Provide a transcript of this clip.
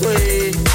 away.